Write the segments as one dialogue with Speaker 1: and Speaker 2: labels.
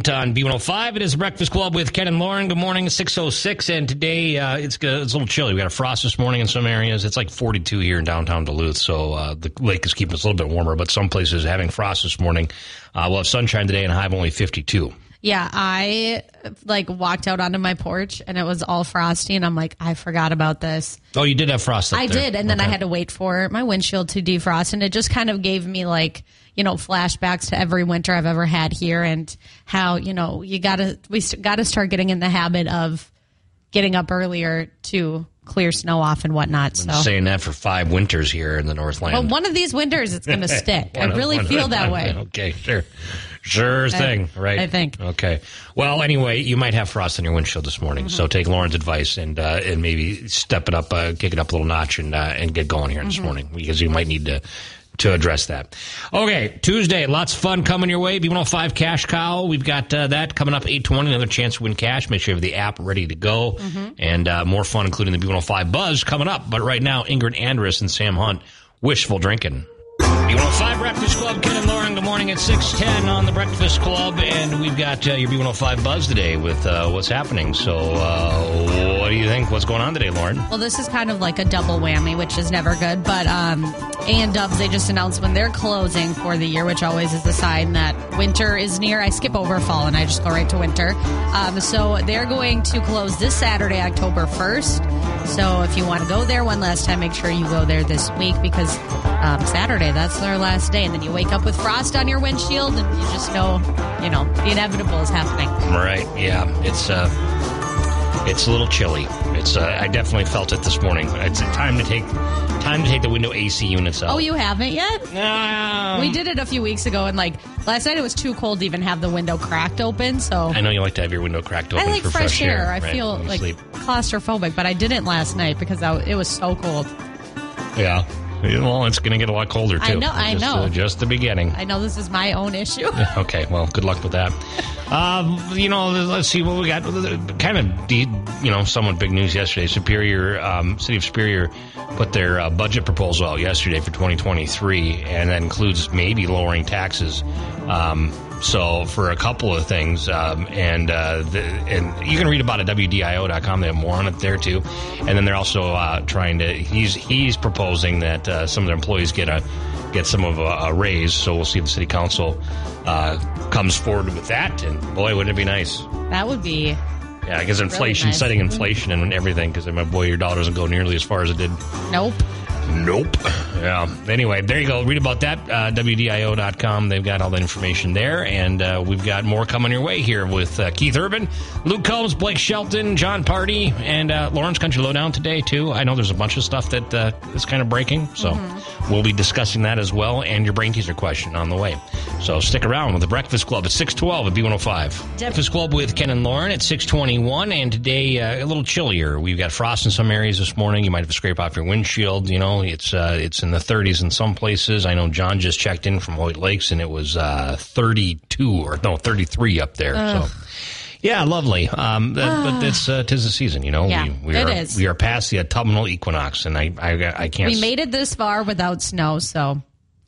Speaker 1: student on B105. It is Breakfast Club with Ken and Lauren. Good morning, 606. And today uh, it's, uh, it's a little chilly. We got a frost this morning in some areas. It's like 42 here in downtown Duluth. So uh, the lake is keeping us a little bit warmer, but some places having frost this morning. Uh, we'll have sunshine today and a high of only 52.
Speaker 2: Yeah, I like walked out onto my porch and it was all frosty, and I'm like, I forgot about this.
Speaker 1: Oh, you did have frost.
Speaker 2: I
Speaker 1: there.
Speaker 2: did, and then I had to wait for my windshield to defrost, and it just kind of gave me like you know flashbacks to every winter I've ever had here, and how you know you gotta we gotta start getting in the habit of getting up earlier to clear snow off and whatnot. So.
Speaker 1: saying that for five winters here in the Northland.
Speaker 2: But one of these winters, it's going to stick. I really
Speaker 1: one
Speaker 2: feel that way.
Speaker 1: Okay, sure. Sure thing, right?
Speaker 2: I think.
Speaker 1: Okay. Well, anyway, you might have frost on your windshield this morning,
Speaker 2: Mm-hmm.
Speaker 1: so take Lauren's advice and uh, and maybe step it up, uh, kick it up a little notch, and uh, and get going here
Speaker 2: Mm-hmm.
Speaker 1: this morning because you might need to to address that. Okay, Tuesday, lots of fun coming your way. B105 Cash Cow, we've got uh, that coming up 820, another chance to win cash. Make sure you have the app ready to go,
Speaker 2: Mm-hmm.
Speaker 1: and uh, more fun, including the B105 Buzz coming up. But right now, Ingrid Andress and Sam Hunt, wishful drinking. B105 Breakfast Club, Ken and Lauren. Good morning at 610 on the Breakfast Club. And we've got uh, your B105 Buzz today with uh, what's happening. So, uh, what do you think? What's going on today, Lauren?
Speaker 2: Well, this is kind of like a double whammy, which is never good. But um, A and Dubs, they just announced when they're closing for the year, which always is a sign that winter is near. I skip over fall and I just go right to winter. Um, so they're going to close this Saturday, October 1st. So if you want to go there one last time, make sure you go there this week because um, Saturday, that's their last day. And then you wake up with frost on your windshield and you just know, you know, the inevitable is happening.
Speaker 1: Right. Yeah. It's uh, it's a little chilly. It's uh, I definitely felt it this morning. It's time to take time to take the window AC units out.
Speaker 2: Oh, you haven't yet?
Speaker 1: No.
Speaker 2: We did it a few weeks ago, and like last night, it was too cold to even have the window cracked open. So
Speaker 1: I know you like to have your window cracked open.
Speaker 2: I like
Speaker 1: for
Speaker 2: fresh, air. I
Speaker 1: right,
Speaker 2: feel like
Speaker 1: sleep.
Speaker 2: claustrophobic, but I didn't last night because I, it was so cold.
Speaker 1: Yeah. Well, it's going to get a lot colder too.
Speaker 2: I know, I
Speaker 1: Just,
Speaker 2: know.
Speaker 1: uh, just the beginning.
Speaker 2: I know this is my own issue.
Speaker 1: Okay, well, good luck with that. Um, you know, let's see what we got. Kind of, you know, somewhat big news yesterday. Superior, um, City of Superior put their uh, budget proposal out yesterday for 2023, and that includes maybe lowering taxes. Um, so for a couple of things, um, and uh, the, and you can read about it at WDIO.com. They have more on it there too, and then they're also uh, trying to. He's he's proposing that uh, some of their employees get a get some of a, a raise. So we'll see if the city council uh, comes forward with that. And boy, wouldn't it be nice?
Speaker 2: that would be
Speaker 1: Yeah, because inflation,
Speaker 2: nice.
Speaker 1: setting inflation and everything. Because my boy, your dollar doesn't go nearly as far as it did.
Speaker 2: nope.
Speaker 1: Nope. Yeah. Anyway, there you go. Read about that. Uh, WDIO.com. They've got all the information there. And uh, we've got more coming your way here with uh, Keith Urban, Luke Combs, Blake Shelton, Jon Pardi, and uh, Lauren's Country Lowdown today, too. I know there's a bunch of stuff that uh, is kind of breaking. So we'll be discussing that as well. And your brain teaser question on the way. So stick around with the Breakfast Club at 612 at B105. Breakfast Club with Ken and Lauren at 621. And today, uh, a little chillier. We've got frost in some areas this morning. You might have to scrape off your windshield. You know, it's uh, it's in the 30s in some places. I know John just checked in from Hoyt Lakes and it was uh, 32 or no, 33 up there. So. Yeah, lovely. Um, that, but it's uh, tis the season, you know.
Speaker 2: Yeah,
Speaker 1: we, we
Speaker 2: it
Speaker 1: are,
Speaker 2: is.
Speaker 1: We are past the autumnal equinox, and I, I, I can't.
Speaker 2: We made it this far without snow, so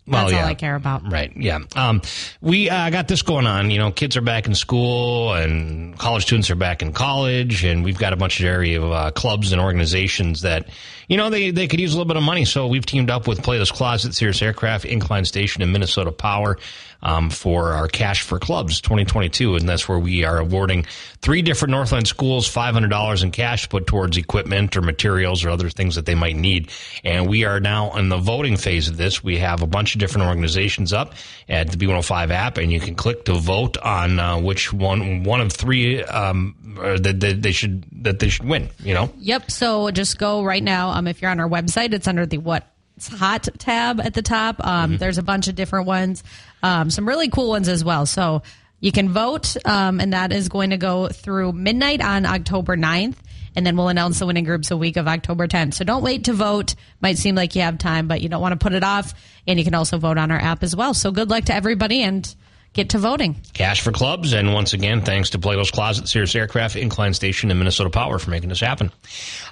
Speaker 1: Well,
Speaker 2: that's
Speaker 1: yeah.
Speaker 2: all I care about.
Speaker 1: Right. Yeah. Um, we uh, got this going on. You know, kids are back in school, and college students are back in college, and we've got a bunch of area of uh, clubs and organizations that, you know, they they could use a little bit of money. So we've teamed up with Plato's Closet, Cirrus Aircraft, Incline Station, and Minnesota Power. Um, for our Cash for Clubs 2022, and that's where we are awarding three different Northland schools $500 in cash put towards equipment or materials or other things that they might need. And we are now in the voting phase of this. We have a bunch of different organizations up at the B105 app, and you can click to vote on uh, which one one of three um, that, that they should that they should win. You know,
Speaker 2: Yep. So just go right now. Um, if you're on our website, it's under the what hot tab at the top. Um, there's a bunch of different ones, um, some really cool ones as well. So you can vote, um, and that is going to go through midnight on October 9th. And then we'll announce the winning groups a week of October 10th. So don't wait to vote. Might seem like you have time, but you don't want to put it off. And you can also vote on our app as well. So good luck to everybody and get to voting.
Speaker 1: Cash for clubs, and once again, thanks to Plato's Closet, Cirrus Aircraft, Incline Station, and Minnesota Power for making this happen.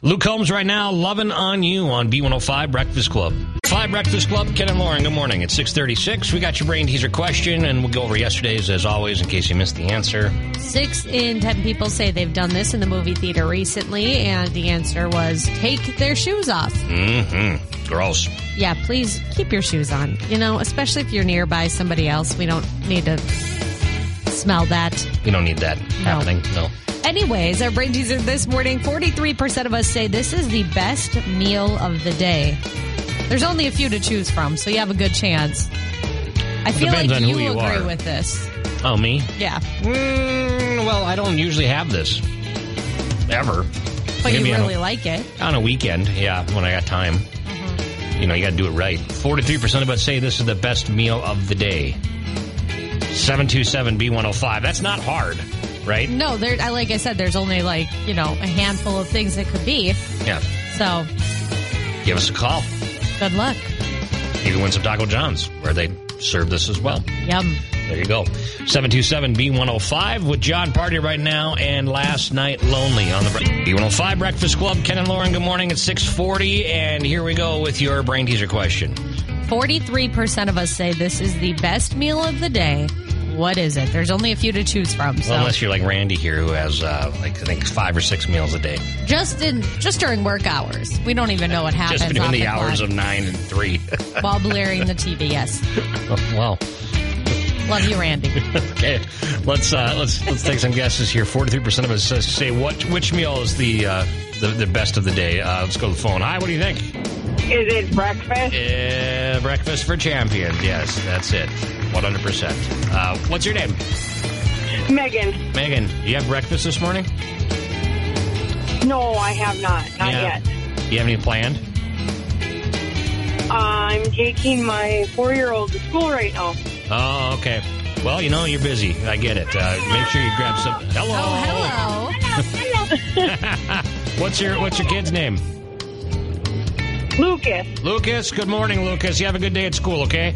Speaker 1: Luke Combs right now, loving on you on B105 Breakfast Club. B105 Breakfast Club, Ken and Lauren. Good morning. It's 636. We got your brain teaser question, and we'll go over yesterday's as always in case you missed the answer.
Speaker 2: Six in ten people say they've done this in the movie theater recently, and the answer was take their shoes off.
Speaker 1: Mm-hmm. Gross.
Speaker 2: Yeah, please keep your shoes on. You know, especially if you're nearby somebody else. We don't need to smell that.
Speaker 1: We don't need that happening. No.
Speaker 2: Anyways, our brain teaser this morning 43% of us say this is the best meal of the day. There's only a few to choose from, so you have a good chance. I feel
Speaker 1: Depends
Speaker 2: like you,
Speaker 1: you
Speaker 2: agree
Speaker 1: are.
Speaker 2: with this.
Speaker 1: Oh, me?
Speaker 2: Yeah.
Speaker 1: Mm, well, I don't usually have this. Ever.
Speaker 2: But you
Speaker 1: on a-
Speaker 2: really like it.
Speaker 1: On a weekend, yeah, when I got time.
Speaker 2: Mm-hmm.
Speaker 1: You know, you got to do it right. 43% of us say this is the best meal of the day. 727B105. That's not hard, right?
Speaker 2: No, there. I like I said, there's only like you know a handful of things it could be.
Speaker 1: Yeah.
Speaker 2: So
Speaker 1: Give us a call.
Speaker 2: Good luck.
Speaker 1: You can win some Taco John's where they serve this as well.
Speaker 2: Yum.
Speaker 1: There you go. 727B105 with Jon Pardi right now and Last Night Lonely on the B105 Breakfast Club. Ken and Lauren, good morning. It's 640, and here we go with your brain teaser question.
Speaker 2: Forty-three percent of us say this is the best meal of the day. What is it? There's only a few to choose from. So
Speaker 1: Well, unless you're like Randy here, who has, uh, like, I think five or six meals a day.
Speaker 2: just in just during work hours, we don't even know what happens.
Speaker 1: Just between
Speaker 2: off
Speaker 1: the
Speaker 2: clock.
Speaker 1: hours of 9 and 3.
Speaker 2: while blaring the TV. Yes,
Speaker 1: well,
Speaker 2: love you, Randy.
Speaker 1: okay. Let's uh, let's let's take some guesses here. 43% of us say what which meal is the uh, the, the best of the day. Uh, let's go to the phone. Hi, what do you think?
Speaker 3: Is it breakfast?
Speaker 1: Uh, breakfast for champions. Yes, that's it. 100%. Uh, what's your name?
Speaker 3: Megan.
Speaker 1: Megan, you have breakfast this morning?
Speaker 3: No, I have not. Not
Speaker 1: Yeah.
Speaker 3: yet.
Speaker 1: Do you have any planned?
Speaker 3: I'm taking my four-year-old to school right now.
Speaker 1: Oh, okay. Well, you know, you're busy. I get it. Uh, make sure you grab some. Hello.
Speaker 2: Oh, hello.
Speaker 1: What's your What's your kid's name?
Speaker 3: Lucas.
Speaker 1: Lucas. Good morning, Lucas. You have a good day at school, okay?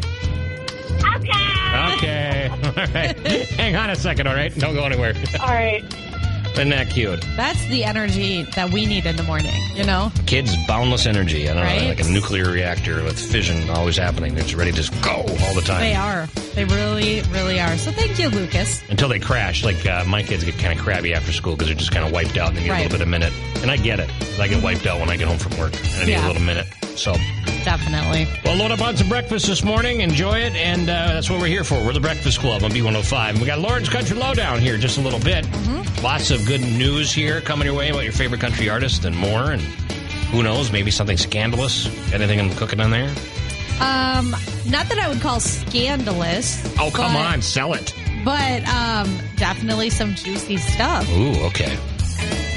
Speaker 3: Okay.
Speaker 1: Okay. All right. Hang on a second, all right? Don't go anywhere.
Speaker 3: All right.
Speaker 1: Isn't that cute?
Speaker 2: That's the energy that we need in the morning. You know,
Speaker 1: Kids, boundless energy. I don't know,
Speaker 2: Right?
Speaker 1: like a nuclear reactor with fission always happening. They're ready to just go all the time.
Speaker 2: they are. They really, really are. So thank you, Lucas.
Speaker 1: Until they crash. Like uh, my kids get kind of crabby after school because they're just kind of wiped out and they need
Speaker 2: Right.
Speaker 1: a little bit of minute. And I get it. I get wiped out when I get home from work. And I need
Speaker 2: Yeah.
Speaker 1: a little minute. So,
Speaker 2: Definitely.
Speaker 1: well, load up on some breakfast this morning. Enjoy it. And uh, that's what we're here for. We're the Breakfast Club on B105. We got Lauren's Country Lowdown here just a little bit.
Speaker 2: Mm-hmm.
Speaker 1: Lots of good news here coming your way about your favorite country artist and more. And who knows, maybe something scandalous. Anything I'm cooking on there?
Speaker 2: Um, not that I would call scandalous.
Speaker 1: Oh, come
Speaker 2: but-
Speaker 1: on. Sell it.
Speaker 2: But um, definitely some juicy stuff.
Speaker 1: Ooh, okay.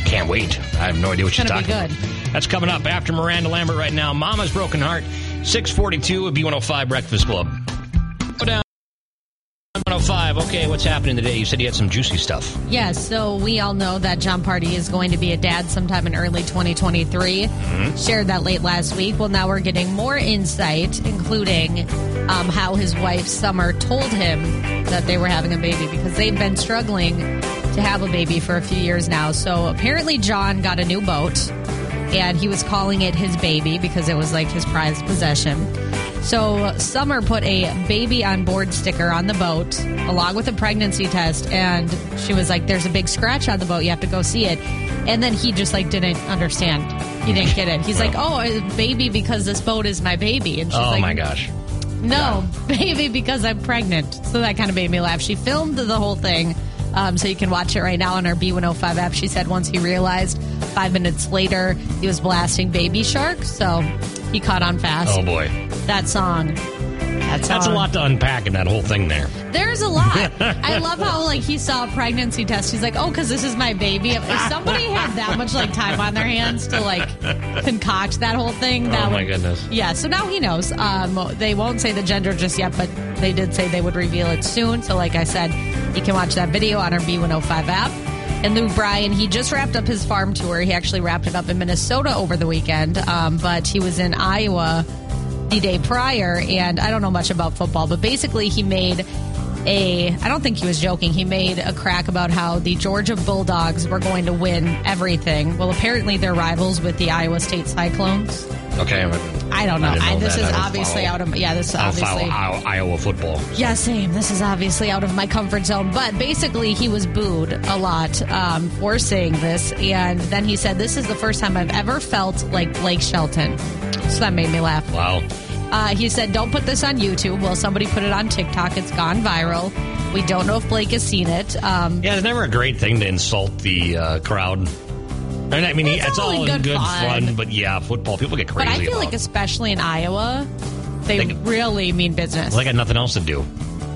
Speaker 1: Can't wait. I have no idea what
Speaker 2: It's
Speaker 1: you're talking
Speaker 2: be
Speaker 1: about. That's coming up after Miranda Lambert right now. Mama's Broken Heart, 642 of B105 Breakfast Club. Go 105. Okay, what's happening today? You said you had some juicy stuff.
Speaker 2: Yes, so we all know that Jon Pardi is going to be a dad sometime in early 2023. Shared that late last week. Well, now we're getting more insight, including um, how his wife Summer told him that they were having a baby because they've been struggling to have a baby for a few years now. So apparently, Jon got a new boat and he was calling it his baby because it was like his prized possession. So Summer put a baby on board sticker on the boat along with a pregnancy test and she was like there's a big scratch on the boat you have to go see it. And then he just like didn't understand. He didn't get it. He's like, "Oh, baby because this boat is my baby." And she's like,
Speaker 1: Oh,
Speaker 2: like,
Speaker 1: my gosh.
Speaker 2: no, baby, because I'm pregnant. So that kind of made me laugh. She filmed the whole thing, um, so you can watch it right now on our B105 app. She said once he realized, five minutes later, he was blasting Baby Shark. So he caught on fast.
Speaker 1: Oh, boy.
Speaker 2: That song. That song.
Speaker 1: That's a lot to unpack in that whole thing there.
Speaker 2: There's a lot. I love how like he saw a pregnancy test. He's like, "Oh, because this is my baby." If if somebody had that much like time on their hands to like concoct that whole thing, that
Speaker 1: Oh, my
Speaker 2: would-
Speaker 1: goodness.
Speaker 2: Yeah. So now he knows. Um, they won't say the gender just yet, but they did say they would reveal it soon. So, like I said, you can watch that video on our B105 app. And Luke Bryan, he just wrapped up his farm tour. He actually wrapped it up in Minnesota over the weekend, um, but he was in Iowa the day prior, and I don't know much about football, but basically he made a I don't think he was joking. He made a crack about how the Georgia Bulldogs were going to win everything. Well, apparently they're rivals with the Iowa State Cyclones.
Speaker 1: Okay.
Speaker 2: I don't know.
Speaker 1: I know
Speaker 2: I, this is obviously out of yeah. This is obviously
Speaker 1: Iowa, Iowa football.
Speaker 2: yeah, same. This is obviously out of my comfort zone. But basically, he was booed a lot um, for saying this, and then he said, "This is the first time I've ever felt like Blake Shelton." So that made me laugh.
Speaker 1: Wow.
Speaker 2: Uh, he said, "Don't put this on YouTube." Well, somebody put it on TikTok. It's gone viral. We don't know if Blake has seen it. Um,
Speaker 1: Yeah, it's never a great thing to insult the uh, crowd. And I mean,
Speaker 2: It's
Speaker 1: it's,
Speaker 2: all
Speaker 1: all
Speaker 2: in
Speaker 1: in
Speaker 2: good
Speaker 1: good
Speaker 2: fun.
Speaker 1: fun. but yeah, football people get crazy. but.
Speaker 2: I feel
Speaker 1: about
Speaker 2: like, especially in Iowa, they
Speaker 1: They-
Speaker 2: really mean business.
Speaker 1: Well, they got nothing else to do.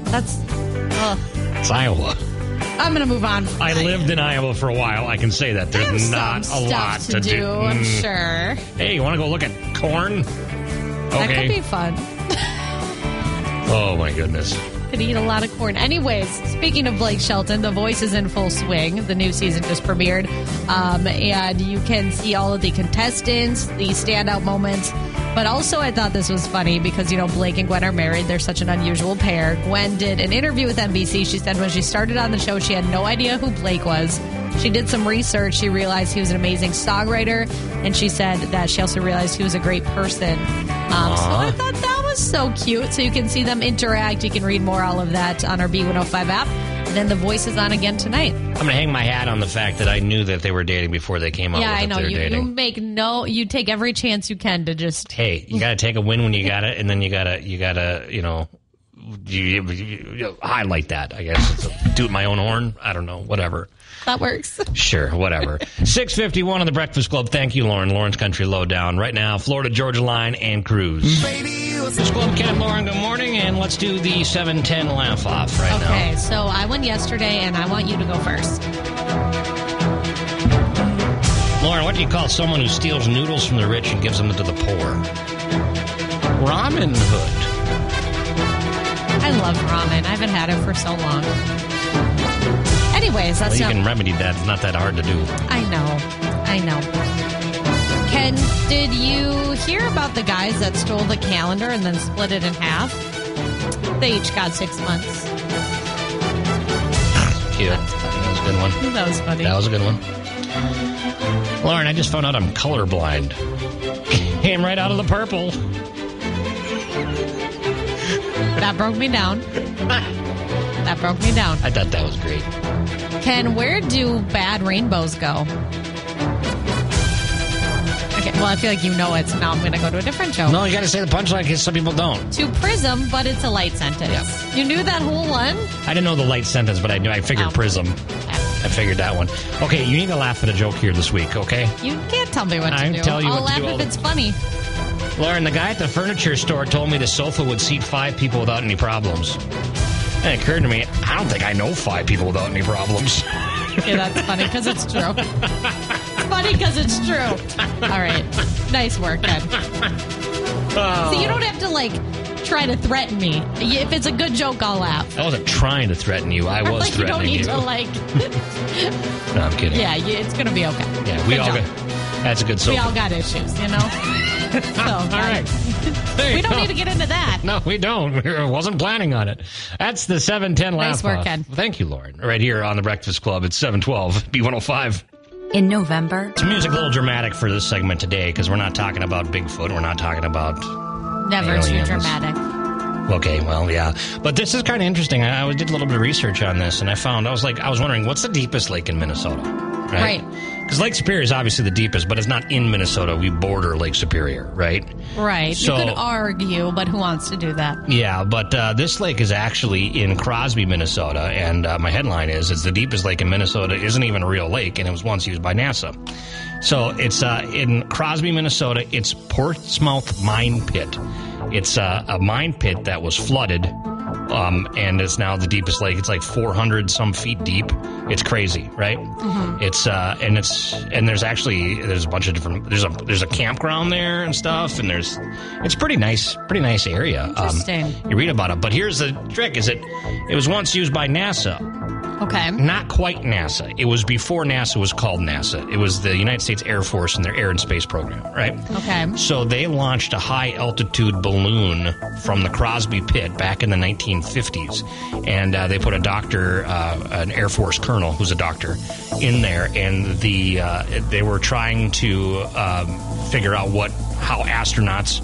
Speaker 2: That's. Ugh.
Speaker 1: It's Iowa.
Speaker 2: I'm gonna move on.
Speaker 1: I lived in Iowa for a while. I can say that there's
Speaker 2: There's
Speaker 1: not a lot
Speaker 2: to, do. I'm
Speaker 1: Mm.
Speaker 2: sure
Speaker 1: Hey, you want to go look at corn? Okay.
Speaker 2: that could be fun.
Speaker 1: Oh my goodness.
Speaker 2: Could eat a lot of corn. Anyways, speaking of Blake Shelton, The Voice is in full swing. The new season just premiered, um, and you can see all of the contestants, the standout moments. But also, I thought this was funny because you know Blake and Gwen are married. They're such an unusual pair. Gwen did an interview with NBC. She said when she started on the show, she had no idea who Blake was. She did some research. She realized he was an amazing songwriter, and she said that she also realized he was a great person. Um, so I thought that was so cute. So you can see them interact. You can read more all of that on our B105 app. And then the voice is on again tonight.
Speaker 1: I'm going to hang my hat on the fact that I knew that they were dating before they came out
Speaker 2: yeah,
Speaker 1: with
Speaker 2: I know.
Speaker 1: They're
Speaker 2: You, you
Speaker 1: dating.
Speaker 2: make no, you take every chance you can to just.
Speaker 1: hey, you got to take a win when you got it, and then you got to you got to you know you, you, you highlight that. I guess it's a, toot my own horn. I don't know. Whatever.
Speaker 2: That works.
Speaker 1: Sure, whatever. 651 on the Breakfast Club. Thank you, Lauren. Lauren's Country Lowdown. Right now, Florida Georgia Line and Cruise. Club, Ken and Lauren, good morning. And let's do the 710 laugh off right now.
Speaker 2: Okay, so I went yesterday, and I want you to go first.
Speaker 1: Lauren, what do you call someone who steals noodles from the rich and gives them to the poor? Ramen Hood.
Speaker 2: I love ramen. I haven't had it for so long. Anyways,
Speaker 1: Well,
Speaker 2: that's
Speaker 1: you
Speaker 2: not.
Speaker 1: can remedy that. It's not that hard to do.
Speaker 2: I know. I know. Did you hear about the guys that stole the calendar and then split it in half? They each got six months.
Speaker 1: Cute. That was a good one.
Speaker 2: That was funny.
Speaker 1: That was a good one. Lauren, I just found out I'm colorblind. Came right out of the purple.
Speaker 2: that broke me down. That broke me down.
Speaker 1: I thought that was great.
Speaker 2: Ken, where do bad rainbows go? Well, I feel like you know it, so now I'm going to go to a different show.
Speaker 1: No, you got to say the punchline because some people don't.
Speaker 2: To prism, but it's a light sentence.
Speaker 1: Yeah.
Speaker 2: You knew that whole one?
Speaker 1: I didn't know the light sentence, but I knew I figured
Speaker 2: Oh.
Speaker 1: prism. I figured that one. Okay, you need to laugh at a joke here this week, okay?
Speaker 2: You can't tell me what to
Speaker 1: I
Speaker 2: do.
Speaker 1: tell you
Speaker 2: I'll
Speaker 1: to
Speaker 2: laugh if it's funny.
Speaker 1: Lauren, the guy at the furniture store told me the sofa would seat five people without any problems. And it occurred to me, I don't think I know five people without any problems.
Speaker 2: yeah, that's funny because it's true. It's funny because it's true. All right. Nice work, Ken.
Speaker 1: Oh.
Speaker 2: See, you don't have to, like, try to threaten me. If it's a good joke, I'll laugh.
Speaker 1: I wasn't trying to threaten you. I was threatening you.
Speaker 2: like, you don't need
Speaker 1: you.
Speaker 2: to, like,
Speaker 1: No, I'm kidding.
Speaker 2: yeah, you- it's going to be okay.
Speaker 1: Yeah, we
Speaker 2: Good
Speaker 1: all
Speaker 2: job.
Speaker 1: got, that's a good
Speaker 2: We all got issues, you know? so, all
Speaker 1: right. There
Speaker 2: We don't
Speaker 1: go.
Speaker 2: need to get into that.
Speaker 1: No, we don't. I wasn't planning on it. That's the 710 laugh
Speaker 2: Nice work. Ken.
Speaker 1: Thank you, Lauren. Right here on the Breakfast Club at 712 B105.
Speaker 4: In November,
Speaker 1: It's music a little dramatic for this segment today because we're not talking about Bigfoot. We're not talking about.
Speaker 2: Never too dramatic.
Speaker 1: Okay, well, yeah. But this is kind of interesting. I, I did a little bit of research on this and I found, I was like, I was wondering, what's the deepest lake in Minnesota?
Speaker 2: Right.
Speaker 1: Because Lake Superior is obviously the deepest, but it's not in Minnesota. We border Lake Superior, right?
Speaker 2: Right.
Speaker 1: So-
Speaker 2: you could argue, but who wants to do that?
Speaker 1: Yeah, but uh, this lake is actually in Crosby, Minnesota, and uh, my headline is "It's the deepest lake in Minnesota isn't even a real lake, and it was once used by NASA." So it's uh, in Crosby, Minnesota. It's Portsmouth Mine Pit. It's uh, a mine pit that was flooded, um, and it's now the deepest lake. It's like 400 some feet deep. It's crazy, right? It's uh, and it's and there's actually there's a bunch of different there's a there's a campground there and stuff, and there's it's pretty nice, pretty nice area. Um, you read about it, but here's the trick: is it it was once used by NASA,
Speaker 2: Okay.
Speaker 1: not quite NASA. It was before NASA was called NASA. It was the United States Air Force and their Air and Space Program, right?
Speaker 2: Okay.
Speaker 1: So they launched a high altitude balloon from the Crosby Pit back in the 1950s, and uh, they put a doctor, uh, an Air Force colonel who's a doctor, in there, and the uh, they were trying to um, figure out what how astronauts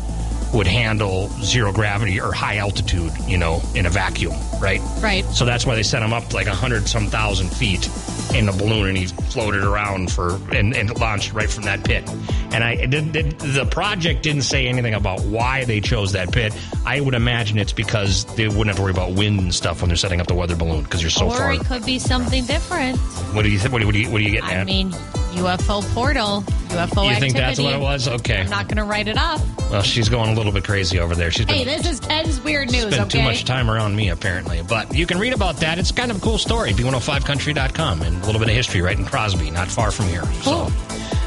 Speaker 1: would handle zero gravity or high altitude, you know, in a vacuum, right?
Speaker 2: Right.
Speaker 1: So that's why they set him up like a hundred some thousand feet in the balloon, and he floated around for and, and launched right from that pit. And I did, did, the project didn't say anything about why they chose that pit. I would imagine it's because they wouldn't have to worry about wind and stuff when they're setting up the weather balloon because you're so
Speaker 2: or
Speaker 1: far.
Speaker 2: it could be something different.
Speaker 1: What do you think? What, do- what, do you, what are you getting
Speaker 2: I
Speaker 1: at?
Speaker 2: mean, UFO portal, UFO
Speaker 1: you think that's what it was? Okay.
Speaker 2: I'm not going to write it off.
Speaker 1: Well, she's going a little bit crazy over there. She's been
Speaker 2: Hey, this is Ken's weird news.
Speaker 1: spend
Speaker 2: okay.
Speaker 1: too much time around me, apparently. But you can read about that. It's kind of a cool story. B105country.com and a little bit of history right in Crosby, not far from here.
Speaker 2: Cool.
Speaker 1: So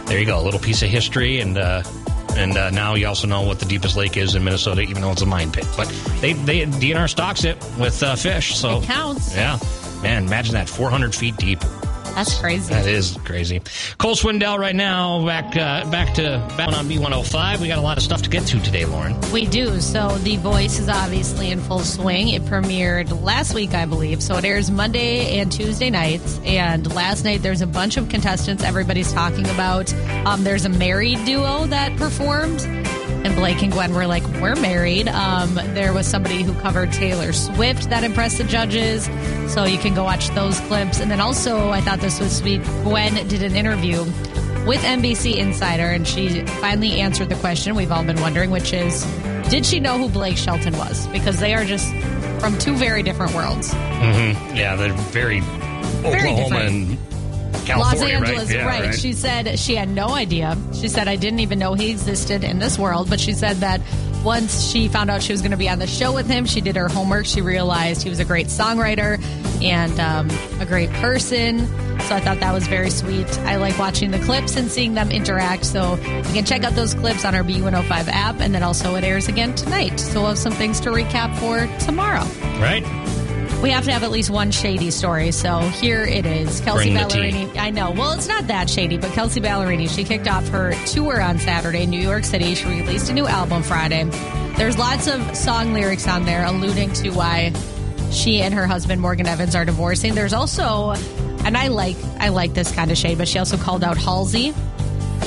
Speaker 1: there you go. A little piece of history. And uh, and uh, now you also know what the deepest lake is in Minnesota, even though it's a mine pit. But they, they DNR stocks it with uh, fish. So
Speaker 2: It counts.
Speaker 1: Yeah. Man, imagine that 400 feet deep.
Speaker 2: That's crazy.
Speaker 1: That is crazy. Cole Swindell right now back uh, back to back on B105. We got a lot of stuff to get to today, Lauren.
Speaker 2: We do. So The Voice is obviously in full swing. It premiered last week, I believe. So it airs Monday and Tuesday nights. And last night there's a bunch of contestants everybody's talking about. Um, there's a married duo that performed. And Blake and Gwen were like, "We're married." Um, there was somebody who covered Taylor Swift that impressed the judges, so you can go watch those clips. And then also, I thought this was sweet. Gwen did an interview with NBC Insider, and she finally answered the question we've all been wondering, which is, did she know who Blake Shelton was? Because they are just from two very different worlds.
Speaker 1: Yeah, they're very Oklahoma
Speaker 2: different.
Speaker 1: and California,
Speaker 2: Los Angeles,
Speaker 1: right? Yeah,
Speaker 2: She said she had no idea. She said, I didn't even know he existed in this world. But she said that once she found out she was going to be on the show with him, she did her homework. She realized he was a great songwriter and um, a great person. So I thought that was very sweet. I like watching the clips and seeing them interact. So you can check out those clips on our B105 app. And then also it airs again tonight. So we'll have some things to recap for tomorrow.
Speaker 1: right?
Speaker 2: We have to have at least one shady story. So here it is. Kelsea
Speaker 1: Bring.
Speaker 2: Ballerini. I know. Well, it's not that shady, but Kelsea Ballerini, she kicked off her tour on Saturday in New York City. She released a new album Friday. There's lots of song lyrics on there alluding to why she and her husband Morgan Evans are divorcing. There's also and I like I like this kind of shade, but she also called out Halsey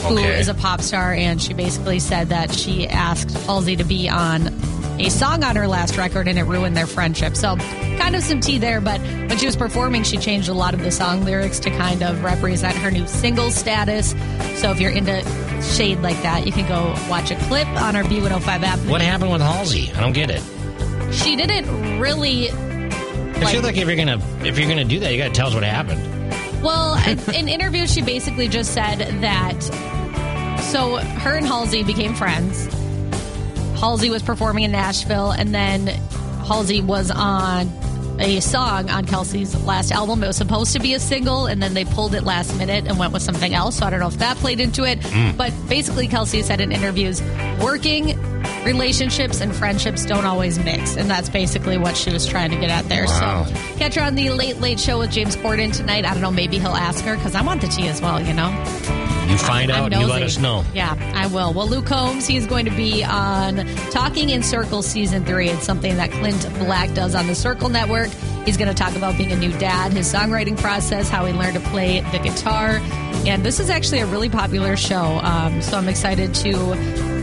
Speaker 2: who is
Speaker 1: Okay.
Speaker 2: a pop star, and she basically said that she asked Halsey to be on a song on her last record, and it ruined their friendship. So, kind of some tea there. But when she was performing, she changed a lot of the song lyrics to kind of represent her new single status. So, if you're into shade like that, you can go watch a clip on our B105 app.
Speaker 1: What happened with Halsey? I don't get it.
Speaker 2: She didn't really.
Speaker 1: I feel like if you're gonna if you're gonna do that, you gotta tell us what happened.
Speaker 2: Well, in in interviews, she basically just said that. So her and Halsey became friends. Halsey was performing in Nashville, and then Halsey was on a song on Kelsea's last album. It was supposed to be a single, and then they pulled it last minute and went with something else. So I don't know if that played into it. Hmm. But basically, Kelsey said in interviews, working relationships and friendships don't always mix, and that's basically what she was trying to get at there.
Speaker 1: Wow.
Speaker 2: So catch her on the Late Late Show with James Corden tonight. I don't know, maybe he'll ask her because I want the tea as well. You know.
Speaker 1: You find
Speaker 2: I'm
Speaker 1: out and you let us know.
Speaker 2: Yeah, I will. Well, Luke Combs, he's going to be on Talking in Circles season three. It's something that Clint Black does on the Circle Network. He's going to talk about being a new dad, his songwriting process, how he learned to play the guitar. And this is actually a really popular show. Um, so I'm excited to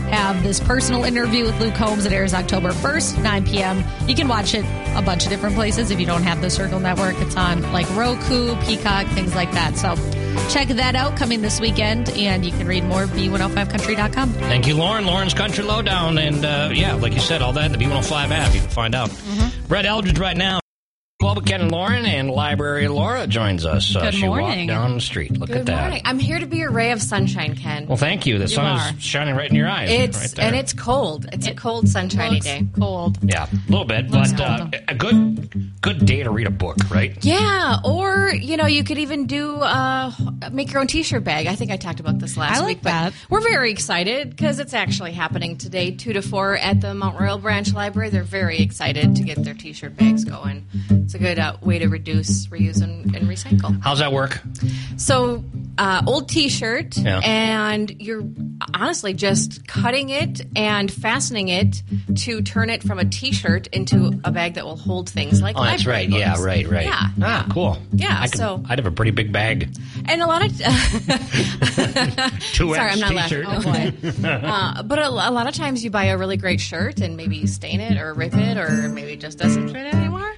Speaker 2: have this personal interview with Luke Combs It airs October 1st, 9 p.m. You can watch it a bunch of different places if you don't have the Circle Network. It's on like Roku, Peacock, things like that. So check that out coming this weekend, and you can read more at b105country.com.
Speaker 1: Thank you, Lauren. Lauren's Country Lowdown. And uh, yeah, like you said, all that in the B105 app. You can find out.
Speaker 2: Mm-hmm.
Speaker 1: Brett Eldredge right now. Club Ken and Lauren and Library Laura joins us. Uh,
Speaker 2: Good
Speaker 1: she
Speaker 2: morning.
Speaker 1: walked down the street. Look at
Speaker 4: Good
Speaker 1: that.
Speaker 4: morning. I'm here to be a ray of sunshine, Ken.
Speaker 1: Well, thank you. The sun
Speaker 2: are.
Speaker 1: is shining right in your eyes.
Speaker 4: it's
Speaker 1: right there.
Speaker 4: and it's cold. It's a cold, sunshiny
Speaker 2: Looks
Speaker 4: day.
Speaker 2: cold.
Speaker 1: yeah, a little bit,
Speaker 2: Looks
Speaker 1: but uh, a good good day to read a book, right?
Speaker 4: Yeah, or you know, you could even do uh, make your own T-shirt bag. I think I talked about this last
Speaker 2: I like
Speaker 4: week. but
Speaker 2: that.
Speaker 4: We're very excited because it's actually happening today, two to four at the Mount Royal Branch Library. They're very excited to get their T-shirt bags going. It's a good uh, way to reduce, reuse, and, and recycle.
Speaker 1: How's that work?
Speaker 4: So, uh, old T-shirt,
Speaker 1: Yeah.
Speaker 4: and you're honestly just cutting it and fastening it to turn it from a T-shirt into a bag that will hold things like.
Speaker 1: Oh, that's right. Yeah, right, right.
Speaker 4: Yeah,
Speaker 1: Ah, cool.
Speaker 4: Yeah,
Speaker 1: I could,
Speaker 4: so-
Speaker 1: I'd have a pretty big bag.
Speaker 4: and a lot of.
Speaker 1: Two
Speaker 4: Sorry, I'm not
Speaker 1: t-shirt.
Speaker 4: laughing. Oh boy. uh, but a, a lot of times you buy a really great shirt and maybe you stain it or rip it or maybe it just doesn't fit anymore.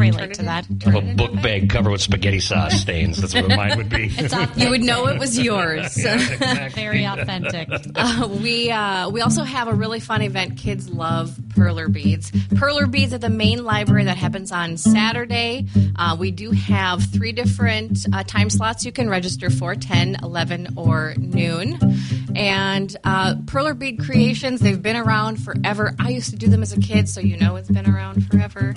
Speaker 2: Relate to
Speaker 4: in-
Speaker 2: that.
Speaker 4: turn
Speaker 1: A book bag covered with spaghetti sauce stains. That's what mine would be.
Speaker 4: You would know it was yours.
Speaker 2: very authentic.
Speaker 4: Uh, we uh, we also have a really fun event. Kids love perler beads. Perler beads at the main library that happens on Saturday. Uh, we do have three different uh, time slots you can register for 10, 11, or noon. And uh, perler bead creations, they've been around forever. I used to do them as a kid, so you know it's been around forever.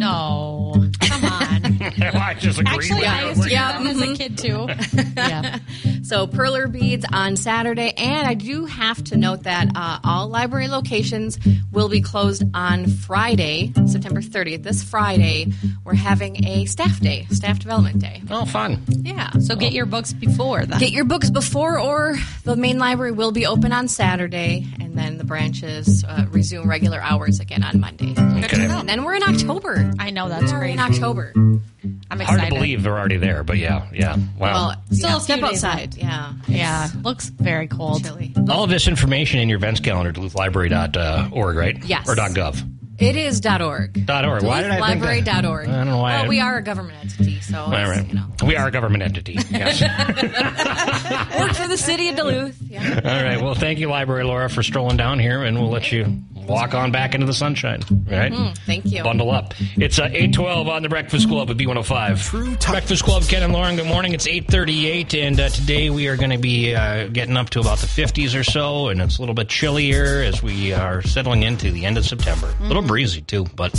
Speaker 2: No, come on.
Speaker 1: I just agree
Speaker 2: Actually,
Speaker 1: with
Speaker 2: I
Speaker 1: you.
Speaker 2: used to do
Speaker 4: Yeah,
Speaker 2: them as a kid too. Yeah.
Speaker 4: So perler beads on Saturday, and I do have to note that uh, all library locations will be closed on Friday, September 30th. This Friday, we're having a staff day, staff development day.
Speaker 1: Oh, fun.
Speaker 4: Yeah.
Speaker 2: So get your books before then.
Speaker 4: Get your books before, or the main library will be open on Saturday, and then the branches uh, resume regular hours again on Monday.
Speaker 1: Okay.
Speaker 4: And then we're in October.
Speaker 2: I know that's
Speaker 4: We're
Speaker 2: great.
Speaker 4: in October.
Speaker 2: I'm excited.
Speaker 1: Hard to believe they're already there, but yeah, yeah. Wow.
Speaker 4: Well,
Speaker 2: Still
Speaker 4: yeah,
Speaker 2: a few
Speaker 4: step
Speaker 2: days
Speaker 4: outside. Yeah.
Speaker 2: Yeah, looks very cold.
Speaker 4: Chilly.
Speaker 1: All of this information in your events calendar, duluthlibrary.org, right?
Speaker 4: Yes.
Speaker 1: Or .gov.
Speaker 4: It is .org.
Speaker 1: Dot .org. Why did I think that?
Speaker 4: Library.org.
Speaker 1: I don't know why
Speaker 4: Well,
Speaker 1: I-
Speaker 4: we are a government entity, so
Speaker 1: All right.
Speaker 4: you know,
Speaker 1: We are a government entity. Yes.
Speaker 4: work for the city of Duluth. Yeah.
Speaker 1: All right. Well, thank you, Library Laura, for strolling down here, and we'll let you walk on back into the sunshine. All right.
Speaker 4: Thank you.
Speaker 1: Bundle up. It's uh, 812 on the Breakfast Club at B105.
Speaker 5: True talk.
Speaker 1: Breakfast Club, Ken and Lauren, good morning. It's 838, and uh, today we are going to be uh, getting up to about the 50s or so, and it's a little bit chillier as we are settling into the end of September. A little breezy, too. But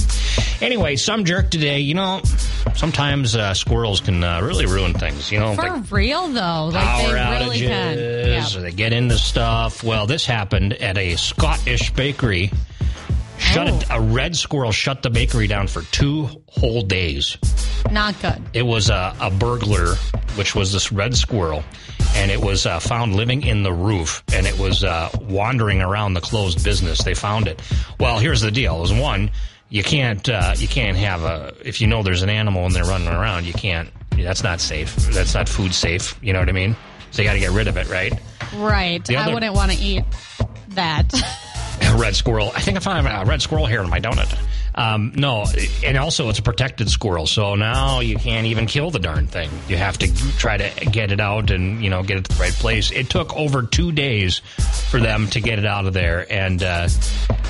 Speaker 1: anyway, some jerk today, you know, sometimes uh, squirrels can uh, really ruin things, you know.
Speaker 2: For
Speaker 1: like
Speaker 2: real though, like
Speaker 1: power
Speaker 2: they really can.
Speaker 1: outages, or they get into stuff. Well, this happened at a Scottish bakery. Shut
Speaker 2: Oh.
Speaker 1: it, a red squirrel shut the bakery down for two whole days.
Speaker 2: Not good.
Speaker 1: It was a, a burglar, which was this red squirrel, and it was uh, found living in the roof, and it was uh, wandering around the closed business. They found it. Well, here's the deal: is one, you can't uh, you can't have a if you know there's an animal and they're running around, you can't. That's not safe. That's not food safe. You know what I mean? So you got to get rid of it, right?
Speaker 2: Right.
Speaker 1: Other-
Speaker 2: I wouldn't want to eat that.
Speaker 1: Red squirrel. I think I found a red squirrel here in my donut. Um, no, and also it's a protected squirrel, so now you can't even kill the darn thing. You have to try to get it out and you know get it to the right place. It took over two days for them to get it out of there, and uh,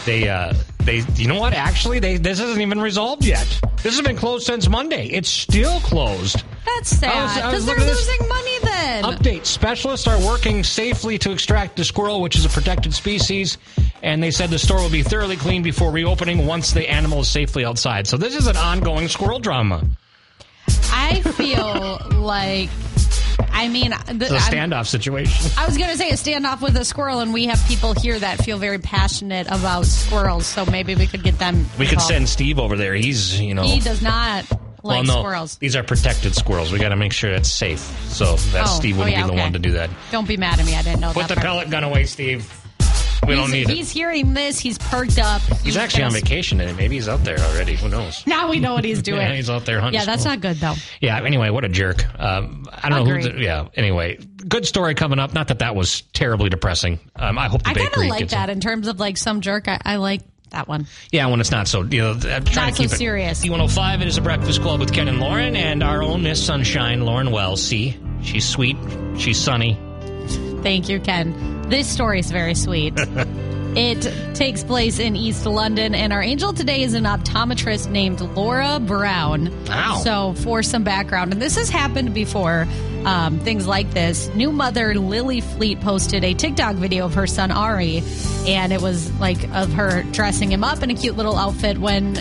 Speaker 1: they uh, they you know what? Actually, they this isn't even resolved yet. This has been closed since Monday. It's still closed.
Speaker 2: That's sad because they're
Speaker 1: looking at this-
Speaker 2: losing money then.
Speaker 1: Update: Specialists are working safely to extract the squirrel, which is a protected species, and they said the store will be thoroughly cleaned before reopening once the animal is safely outside. So this is an ongoing squirrel drama.
Speaker 2: I feel like, I mean, the,
Speaker 1: It's a
Speaker 2: I'm-
Speaker 1: standoff situation.
Speaker 2: I was going to say a standoff with a squirrel, and we have people here that feel very passionate about squirrels, so maybe we could get them.
Speaker 1: We could send Steve over there. He's you know.
Speaker 2: He does not like
Speaker 1: well, no,
Speaker 2: squirrels.
Speaker 1: these are protected squirrels. We got to make sure it's safe. So that
Speaker 2: Oh,
Speaker 1: Steve
Speaker 2: oh,
Speaker 1: wouldn't
Speaker 2: yeah,
Speaker 1: be the
Speaker 2: okay.
Speaker 1: one to do that.
Speaker 2: Don't be mad at me. I didn't know
Speaker 1: Put the
Speaker 2: part.
Speaker 1: pellet gun away, Steve. We don't
Speaker 2: he's,
Speaker 1: need
Speaker 2: he's
Speaker 1: it.
Speaker 2: hearing this. He's perked up.
Speaker 1: He's actually on vacation today. Maybe he's out there already. Who knows?
Speaker 2: Now we know what he's doing.
Speaker 1: Yeah, he's out there hunting.
Speaker 2: Yeah, that's not good though.
Speaker 1: Yeah. Anyway, what a jerk. Um, I don't know who.
Speaker 2: Agreed.
Speaker 1: The, yeah. Anyway, good story coming up. Not that that was terribly depressing. Um, I hope the
Speaker 2: I kind
Speaker 1: bakery
Speaker 2: of like that in terms of like some jerk. I, I like that one.
Speaker 1: Yeah, when it's not so. You know, I'm trying
Speaker 2: Not
Speaker 1: to keep
Speaker 2: so
Speaker 1: it
Speaker 2: serious.
Speaker 1: B105. It is a breakfast club with Ken and Lauren, and our own Miss Sunshine, Lauren Wells. See, she's sweet. She's sunny.
Speaker 2: Thank you, Ken. This story is very sweet. it takes place in East London, and our angel today is an optometrist named Laura Brown.
Speaker 1: Wow.
Speaker 2: So, for some background, and this has happened before, um, things like this. New mother Lily Fleet posted a TikTok video of her son Ari, and it was like of her dressing him up in a cute little outfit when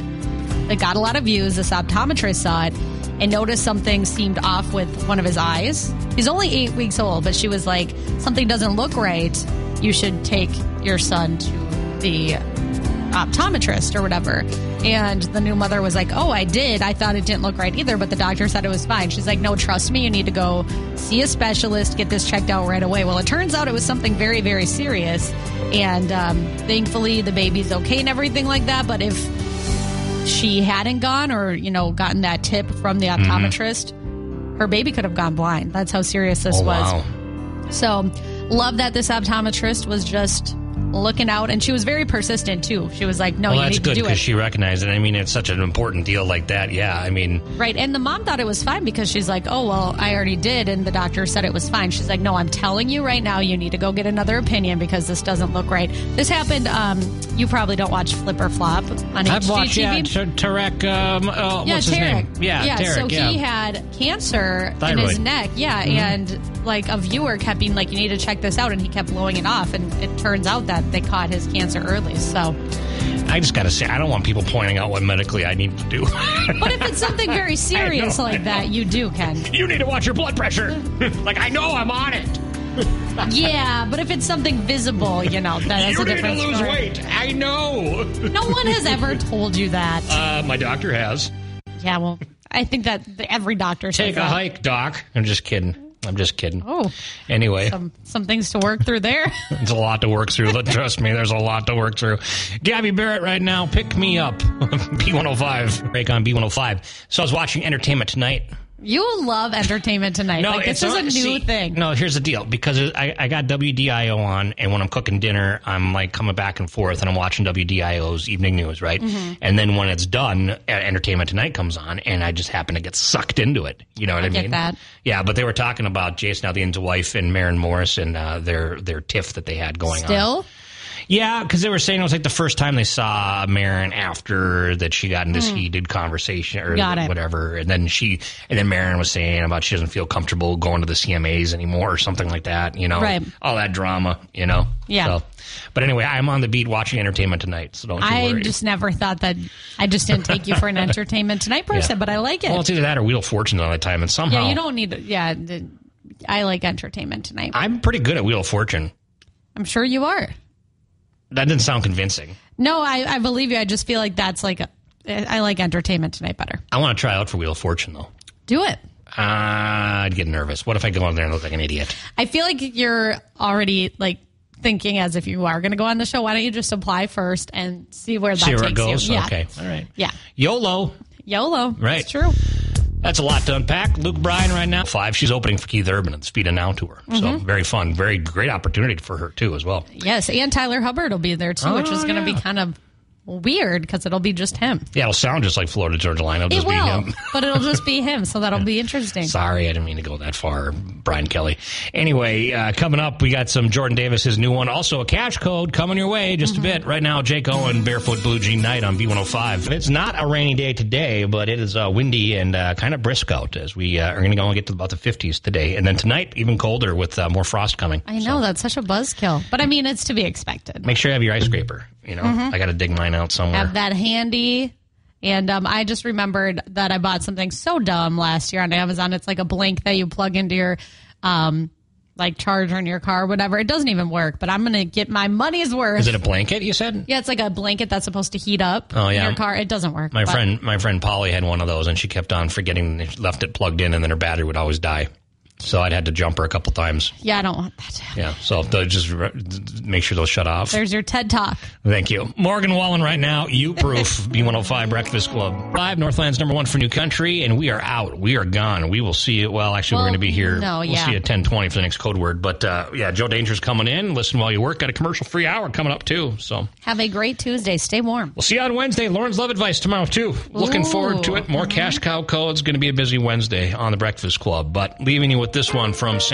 Speaker 2: it got a lot of views. This optometrist saw it and noticed something seemed off with one of his eyes. He's only eight weeks old, but she was like, something doesn't look right. You should take your son to the optometrist or whatever. And the new mother was like, Oh, I did. I thought it didn't look right either, but the doctor said it was fine. She's like, No, trust me. You need to go see a specialist, get this checked out right away. Well, it turns out it was something very, very serious. And um, thankfully, the baby's okay and everything like that. But if she hadn't gone or, you know, gotten that tip from the
Speaker 1: Mm-hmm.
Speaker 2: optometrist, her baby could have gone blind. That's how serious this
Speaker 1: Oh,
Speaker 2: was.
Speaker 1: wow.
Speaker 2: So, love that this optometrist was just looking out, and she was very persistent too. She was like, "No,
Speaker 1: Well,
Speaker 2: you need to do
Speaker 1: because
Speaker 2: it."
Speaker 1: she recognized it. I mean, it's such an important deal like that. Yeah, I mean,
Speaker 2: right, and the mom thought it was fine because she's like, "Oh, well, I already did," and the doctor said it was fine. She's like, "No, I'm telling you right now, you need to go get another opinion because this doesn't look right." This happened. Um, you probably don't watch Flip or Flop on
Speaker 1: I've watched yeah, T- Tarek. Um, uh,
Speaker 2: Yeah,
Speaker 1: what's his name?
Speaker 2: Tarek.
Speaker 1: Yeah,
Speaker 2: yeah.
Speaker 1: Tarek.
Speaker 2: so
Speaker 1: yeah.
Speaker 2: he had cancer in
Speaker 1: Thyroid. Mm-hmm.
Speaker 2: his neck. Yeah, and like a viewer kept being like, "You need to check this out," and he kept blowing it off. And it turns out that they caught his cancer early. So,
Speaker 1: I just got to say, I don't want people pointing out what medically I need to do.
Speaker 2: but if it's something very serious
Speaker 1: know,
Speaker 2: like that, you do, Ken.
Speaker 1: you need to watch your blood pressure. like I know I'm on it.
Speaker 2: Yeah, but if it's something visible, you know, that is
Speaker 1: you
Speaker 2: a
Speaker 1: need to
Speaker 2: different
Speaker 1: lose
Speaker 2: story.
Speaker 1: weight. I know.
Speaker 2: No one has ever told you that.
Speaker 1: Uh, my doctor has.
Speaker 2: yeah, well, I think that every doctor
Speaker 1: Take a
Speaker 2: that.
Speaker 1: hike, doc. I'm just kidding. I'm just kidding.
Speaker 2: Oh,
Speaker 1: Anyway,
Speaker 2: some some things to work through there.
Speaker 1: It's a lot to work through. Trust me, there's a lot to work through. Gabby Barrett right now, pick me up. B105. Break on B105. So I was watching Entertainment Tonight.
Speaker 2: You love entertainment tonight. like this is a new
Speaker 1: see,
Speaker 2: thing.
Speaker 1: No, here's the deal. Because I, I got WDIO on, and when I'm cooking dinner, I'm like coming back and forth, and I'm watching WDIO's evening news, right?
Speaker 2: Mm-hmm.
Speaker 1: And then when it's done, uh, Entertainment Tonight comes on, and I just happen to get sucked into it. You know what I,
Speaker 2: get
Speaker 1: mean?
Speaker 2: that.
Speaker 1: Yeah, but they were talking about Jason Aldean's wife and Maren Morris and uh, their their tiff that they had going on.
Speaker 2: Still,
Speaker 1: Yeah, because they were saying it was like the first time they saw Maren after that she got in this hmm. heated conversation or.
Speaker 2: Got it.
Speaker 1: whatever, and then she and then Maren was saying about she doesn't feel comfortable going to the CMAs anymore or something like that. You know,
Speaker 2: Right.
Speaker 1: All that drama, you know.
Speaker 2: Yeah.
Speaker 1: So, but anyway, I'm on the beat watching Entertainment Tonight, so don't you
Speaker 2: I
Speaker 1: worry.
Speaker 2: just never thought that. I just didn't take you for an entertainment tonight person,
Speaker 1: Yeah.
Speaker 2: but I like it.
Speaker 1: well, it's either that or Wheel of Fortune all the time, and somehow
Speaker 2: yeah, you don't need. Yeah, the- I like entertainment tonight.
Speaker 1: I'm pretty good at Wheel of Fortune.
Speaker 2: I'm sure you are.
Speaker 1: That didn't sound convincing.
Speaker 2: No, I, I believe you. I just feel like that's like a, I like entertainment tonight better.
Speaker 1: I want to try out for Wheel of Fortune though.
Speaker 2: Do it.
Speaker 1: Uh, I'd get nervous. What if I go on there and look like an idiot?
Speaker 2: I feel like you're already like thinking as if you are going to go on the show. Why don't you just apply first and see where that
Speaker 1: See where
Speaker 2: takes
Speaker 1: it goes.
Speaker 2: you? Yeah.
Speaker 1: Okay, all right.
Speaker 2: Yeah.
Speaker 1: YOLO.
Speaker 2: YOLO.
Speaker 1: Right.
Speaker 2: It's true.
Speaker 1: That's a lot to unpack. Luke Bryan right now, five. She's opening for Keith Urban at the Speed of Now tour. So
Speaker 2: Mm-hmm.
Speaker 1: very fun, very great opportunity for her too as well.
Speaker 2: Yes, and Tyler Hubbard will be there too, which
Speaker 1: Oh,
Speaker 2: is going to
Speaker 1: yeah.
Speaker 2: be kind of weird because it'll be just him.
Speaker 1: Yeah, it'll sound just like Florida Georgia Line. It'll
Speaker 2: It
Speaker 1: just be him.
Speaker 2: but it'll just be him, so that'll be interesting.
Speaker 1: Sorry, I didn't mean to go that far, Brian Kelley. Anyway, uh, coming up, we got some Jordan Davis, his new one. Also, a cash code coming your way just
Speaker 2: Mm-hmm.
Speaker 1: a bit. Right now, Jake Owen, Barefoot Blue Jean Night on B105. It's not a rainy day today, but it is uh, windy and uh, kind of brisk out as we uh, are going to go and get to about the 50s today. And then tonight, even colder with uh, more frost coming.
Speaker 2: I know that's such a buzzkill, but I mean it's to be expected.
Speaker 1: Make sure you have your ice scraper. You know, I got to dig mine out somewhere.
Speaker 2: Mm-hmm. Have that handy. And um, I just remembered that I bought something so dumb last year on Amazon. It's like a blink that you plug into your um, like charger in your car, or whatever. It doesn't even work, but I'm gonna get my money's worth.
Speaker 1: Is it a blanket? You said.
Speaker 2: yeah, it's like a blanket that's supposed to heat up
Speaker 1: Oh, yeah.
Speaker 2: in your car. It doesn't work.
Speaker 1: My
Speaker 2: but-
Speaker 1: friend, my friend Polly had one of those, and she kept on forgetting. She left it plugged in, and then her battery would always die. So I'd had to jump her a couple times.
Speaker 2: Yeah, I don't want that. To happen.
Speaker 1: Yeah, so just re- make sure those shut off.
Speaker 2: There's your TED Talk.
Speaker 1: Thank you, Morgan Wallen. Right now, you proof B105 Breakfast Club five Northland's number one for New Country, and we are out. We are gone. We will see you. Well, actually, we're going to be here.
Speaker 2: no,
Speaker 1: we'll see you at ten twenty for the next code word. But uh, yeah, Joe Danger's coming in. Listen while you work. Got a commercial free hour coming up too. So
Speaker 2: Have a great Tuesday. Stay warm.
Speaker 1: We'll see you on Wednesday. Lauren's Love Advice tomorrow, too. Looking
Speaker 2: Ooh.
Speaker 1: forward to it. More cash cow codes. Going to be a busy Wednesday on the Breakfast Club. But leaving you with this one from